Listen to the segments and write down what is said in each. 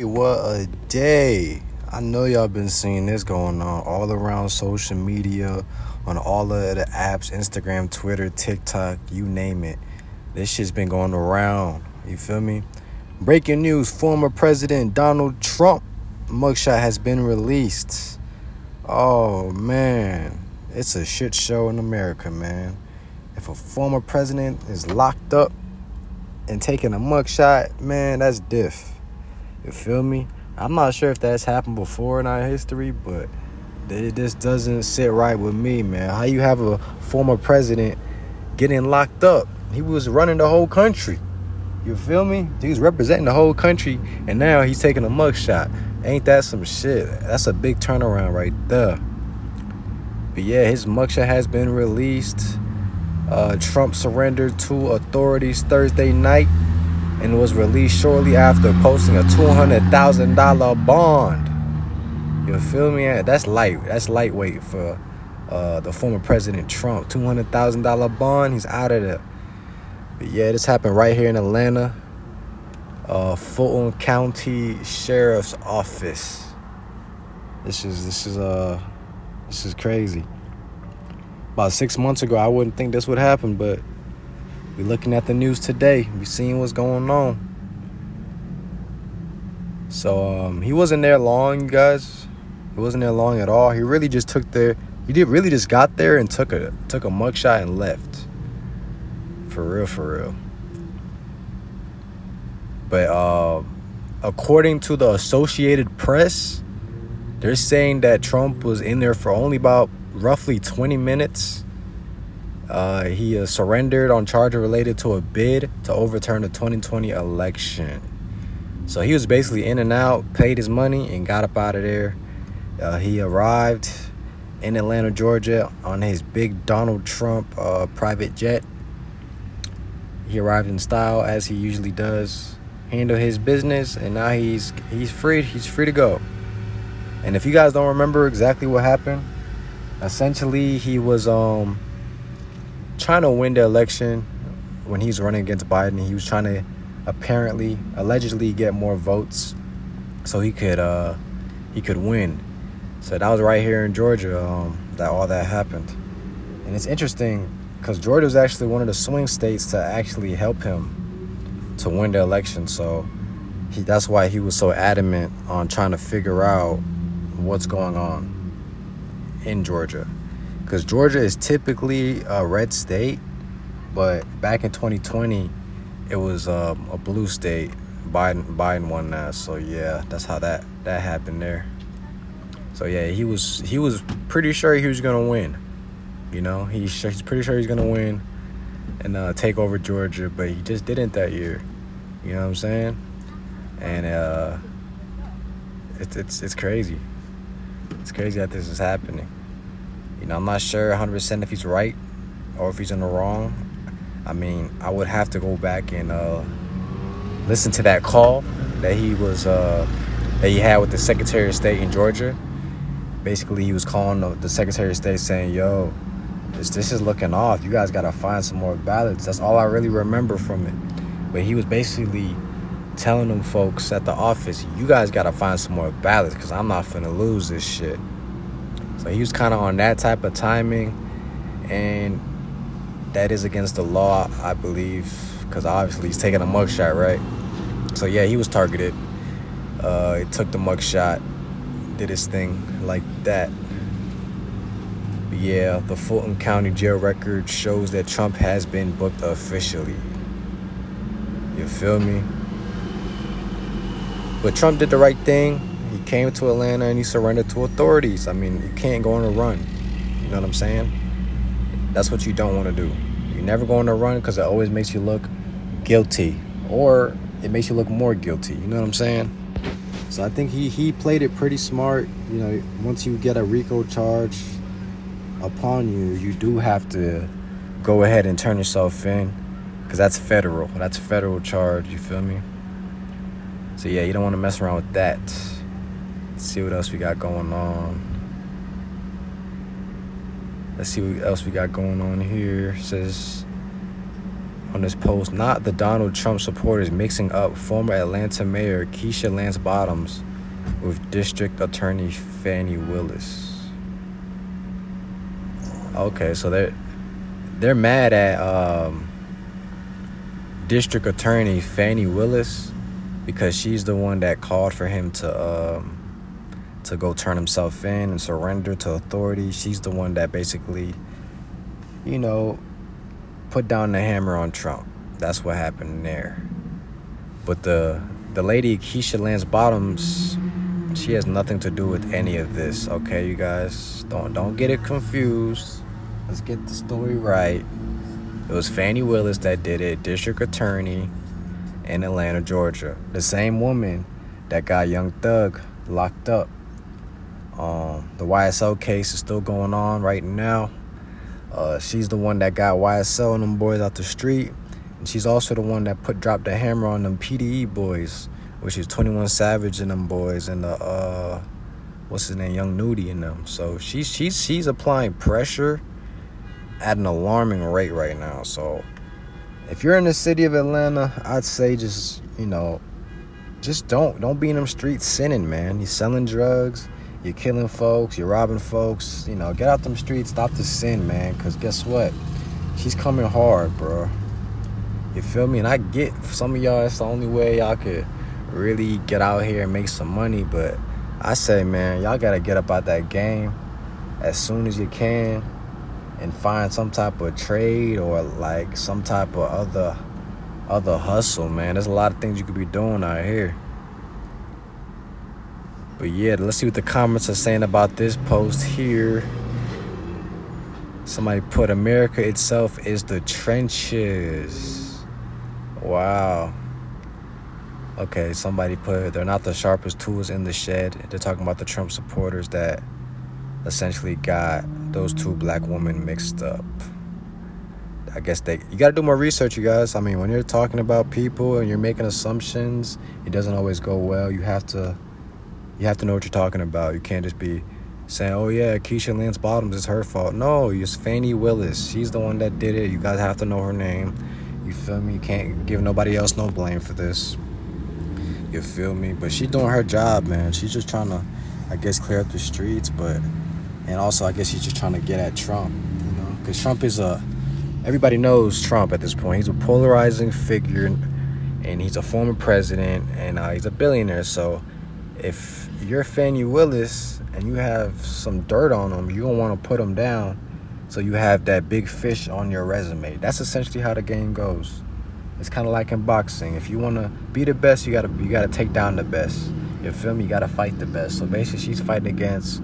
What a day. I know y'all been seeing this going on all around social media, on all of the apps, Instagram, Twitter, TikTok, you name it. This shit's been going around. You feel me? Breaking news former President Donald Trump mugshot has been released. Oh man, it's a shit show in America, man. If a former president is locked up and taking a mugshot, man, that's diff. You feel me? I'm not sure if that's happened before in our history, but just doesn't sit right with me, man. How you have a former president getting locked up? He was running the whole country. You feel me? He was representing the whole country, and now he's taking a mugshot. Ain't that some shit? That's a big turnaround right there. But yeah, his mugshot has been released. Uh, Trump surrendered to authorities Thursday night and was released shortly after posting a $200,000 bond. You feel me? That's light. That's lightweight for uh, the former President Trump. $200,000 bond. He's out of there. But yeah, this happened right here in Atlanta. Uh, Fulton County Sheriff's Office. This is this is uh this is crazy. About six months ago, I wouldn't think this would happen, but we looking at the news today. We seeing what's going on. So um, he wasn't there long, guys. He wasn't there long at all. He really just took there. He did really just got there and took a took a mugshot and left. For real, for real. But uh, according to the Associated Press, they're saying that Trump was in there for only about roughly 20 minutes. Uh, he uh, surrendered on charges related to a bid to overturn the 2020 election. So he was basically in and out, paid his money, and got up out of there. Uh, he arrived in Atlanta, Georgia, on his big Donald Trump uh, private jet. He arrived in style as he usually does, handled his business, and now he's he's free. He's free to go. And if you guys don't remember exactly what happened, essentially he was um trying to win the election when he's running against Biden. He was trying to apparently, allegedly, get more votes so he could uh, he could win. So that was right here in Georgia um, that all that happened. And it's interesting because Georgia was actually one of the swing states to actually help him to win the election. So he, that's why he was so adamant on trying to figure out what's going on in Georgia. Because Georgia is typically a red state, but back in 2020, it was um, a blue state. Biden Biden won that, so yeah, that's how that that happened there. So yeah, he was he was pretty sure he was gonna win. You know, he's he's pretty sure he's gonna win and uh, take over Georgia, but he just didn't that year. You know what I'm saying? And uh, it's it's it's crazy. It's crazy that this is happening. You know, I'm not sure 100% if he's right or if he's in the wrong. I mean, I would have to go back and uh, listen to that call that he was uh, that he had with the Secretary of State in Georgia. Basically, he was calling the, the Secretary of State saying, "Yo, this this is looking off. You guys gotta find some more ballots." That's all I really remember from it. But he was basically telling them folks at the office, "You guys gotta find some more ballots because I'm not finna lose this shit." So he was kind of on that type of timing, and that is against the law, I believe, because obviously he's taking a mugshot, right? So yeah, he was targeted. Uh, he took the mugshot, did his thing like that. But yeah, the Fulton County jail record shows that Trump has been booked officially. You feel me? But Trump did the right thing. He came to Atlanta and he surrendered to authorities. I mean, you can't go on a run. You know what I'm saying? That's what you don't want to do. You're never go on a run because it always makes you look guilty, or it makes you look more guilty. You know what I'm saying? So I think he he played it pretty smart. You know, once you get a RICO charge upon you, you do have to go ahead and turn yourself in because that's federal. That's federal charge. You feel me? So yeah, you don't want to mess around with that. See what else we got going on. Let's see what else we got going on here. It says on this post, not the Donald Trump supporters mixing up former Atlanta Mayor Keisha Lance Bottoms with District Attorney Fani Willis. Okay, so they're they're mad at um, District Attorney Fani Willis because she's the one that called for him to um, to go turn himself in and surrender to authority. She's the one that basically, you know, put down the hammer on Trump. That's what happened there. But the the lady Keisha Lance Bottoms, she has nothing to do with any of this. Okay, you guys, don't don't get it confused. Let's get the story right. It was Fani Willis that did it, district attorney in Atlanta, Georgia. The same woman that got Young Thug locked up. Um, the YSL case is still going on right now. Uh, she's the one that got YSL and them boys out the street. And she's also the one that put dropped the hammer on them PDE boys, which is 21 Savage and them boys and the uh what's his name, Young Nudy and them. So she's she's she's applying pressure at an alarming rate right now. So if you're in the city of Atlanta, I'd say just, you know, just don't don't be in them streets sinning, man. You're selling drugs, you're killing folks, you're robbing folks. You know, get out them streets, stop the sin, man. Cause guess what? She's coming hard, bro. You feel me? And I get some of y'all, it's the only way y'all could really get out here and make some money. But I say, man, y'all gotta get up out that game as soon as you can and find some type of trade or like some type of other other hustle, man. There's a lot of things you could be doing out here. But yeah, let's see what the comments are saying about this post here. Somebody put America itself is the trenches. Wow. Okay, somebody put they're not the sharpest tools in the shed. They're talking about the Trump supporters that essentially got those two black women mixed up. I guess they you got to do more research, you guys. I mean, when you're talking about people and you're making assumptions, it doesn't always go well. You have to you have to know what you're talking about. You can't just be saying, "Oh yeah, Keisha Lance Bottoms is her fault." No, it's Fani Willis. She's the one that did it. You guys have to know her name. You feel me? You can't give nobody else no blame for this. You feel me? But she's doing her job, man. She's just trying to, I guess, clear up the streets. But and also, I guess she's just trying to get at Trump. You know, because Trump is a everybody knows Trump at this point. He's a polarizing figure, and he's a former president, and uh, he's a billionaire. So if you're Fani Willis and you have some dirt on them, you don't want to put them down. So you have that big fish on your resume. That's essentially how the game goes. It's kind of like in boxing. If you want to be the best, you gotta you gotta take down the best. You feel me? You gotta fight the best. So basically, she's fighting against,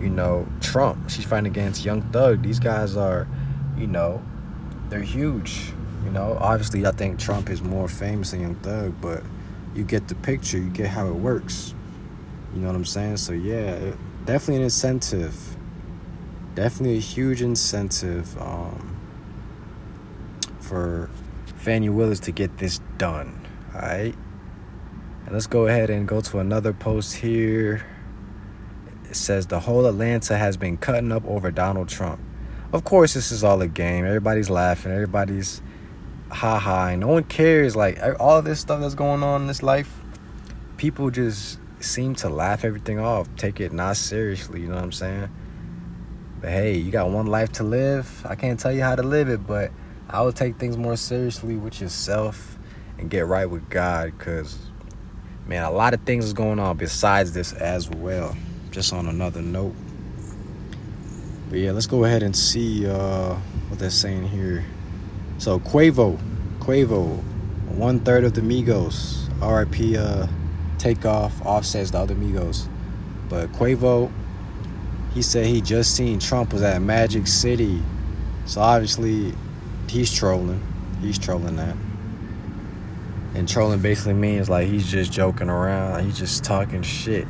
you know, Trump. She's fighting against Young Thug. These guys are, you know, they're huge. You know, obviously, I think Trump is more famous than Young Thug, but you get the picture. You get how it works. You know what I'm saying? So yeah, definitely an incentive. Definitely a huge incentive um, for Fani Willis to get this done. All right. And let's go ahead and go to another post here. It says the whole Atlanta has been cutting up over Donald Trump. Of course, this is all a game. Everybody's laughing. Everybody's ha ha. No one cares. Like all this stuff that's going on in this life, people just seem to laugh everything off, take it not seriously. You know what I'm saying? But hey, you got one life to live. I can't tell you how to live it, but I would take things more seriously with yourself and get right with God because, man, a lot of things is going on besides this as well. Just on another note. But yeah, let's go ahead and see uh, what they're saying here. So Quavo, Quavo, one third of the Migos, RIP, uh, Takeoff, Offset's the other Migos. But Quavo, he said he just seen Trump was at Magic City. So obviously he's trolling. He's trolling that. And trolling basically means like he's just joking around. He's just talking shit.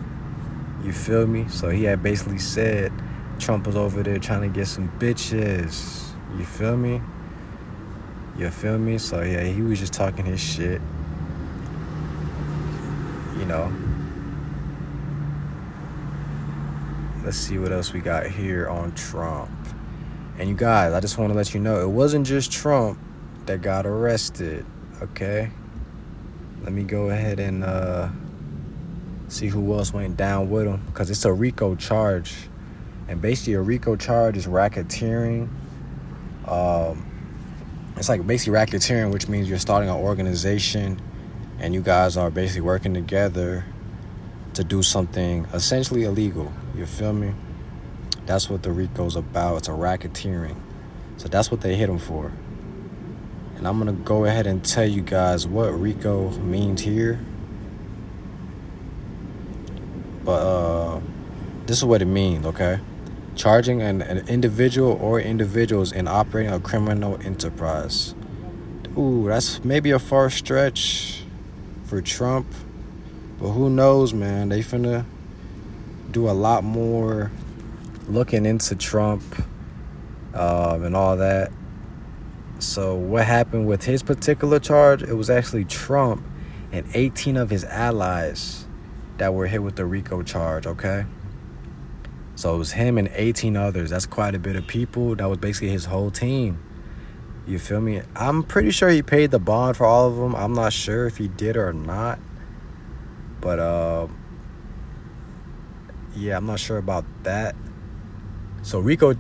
You feel me? So he had basically said Trump was over there trying to get some bitches. You feel me? You feel me? So yeah, he was just talking his shit. Know. Let's see what else we got here on Trump. And you guys, I just want to let you know it wasn't just Trump that got arrested. Okay. Let me go ahead and uh, see who else went down with him because it's a RICO charge. And basically, a RICO charge is racketeering. Um, it's like basically racketeering, which means you're starting an organization and you guys are basically working together to do something essentially illegal. You feel me? That's what the RICO's about. It's a racketeering. So that's what they hit him for. And I'm going to go ahead and tell you guys what RICO means here. But uh, this is what it means, okay? Charging an, an individual or individuals in operating a criminal enterprise. Ooh, that's maybe a far stretch for Trump. But who knows, man? They finna do a lot more looking into Trump um, and all that. So, what happened with his particular charge? It was actually Trump and 18 of his allies that were hit with the RICO charge, okay? So, it was him and 18 others. That's quite a bit of people. That was basically his whole team. You feel me? I'm pretty sure he paid the bond for all of them. I'm not sure if he did or not. But, uh, yeah, I'm not sure about that. So, RICO,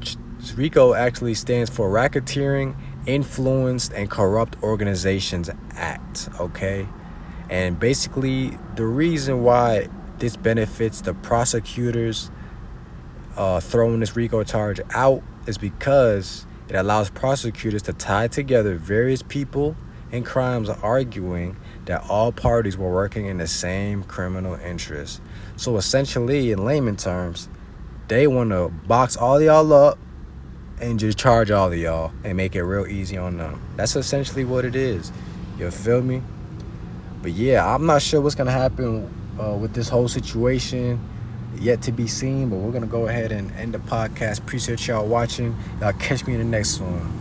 RICO actually stands for Racketeering Influenced and Corrupt Organizations Act, okay? And basically, the reason why this benefits the prosecutors uh, throwing this RICO charge out is because it allows prosecutors to tie together various people and crimes arguing that all parties were working in the same criminal interest. So essentially, in layman terms, they want to box all y'all up and just charge all of y'all and make it real easy on them. That's essentially what it is. You feel me? But yeah, I'm not sure what's gonna happen uh, with this whole situation. Yet to be seen, but we're gonna go ahead and end the podcast. Appreciate y'all watching. Y'all catch me in the next one.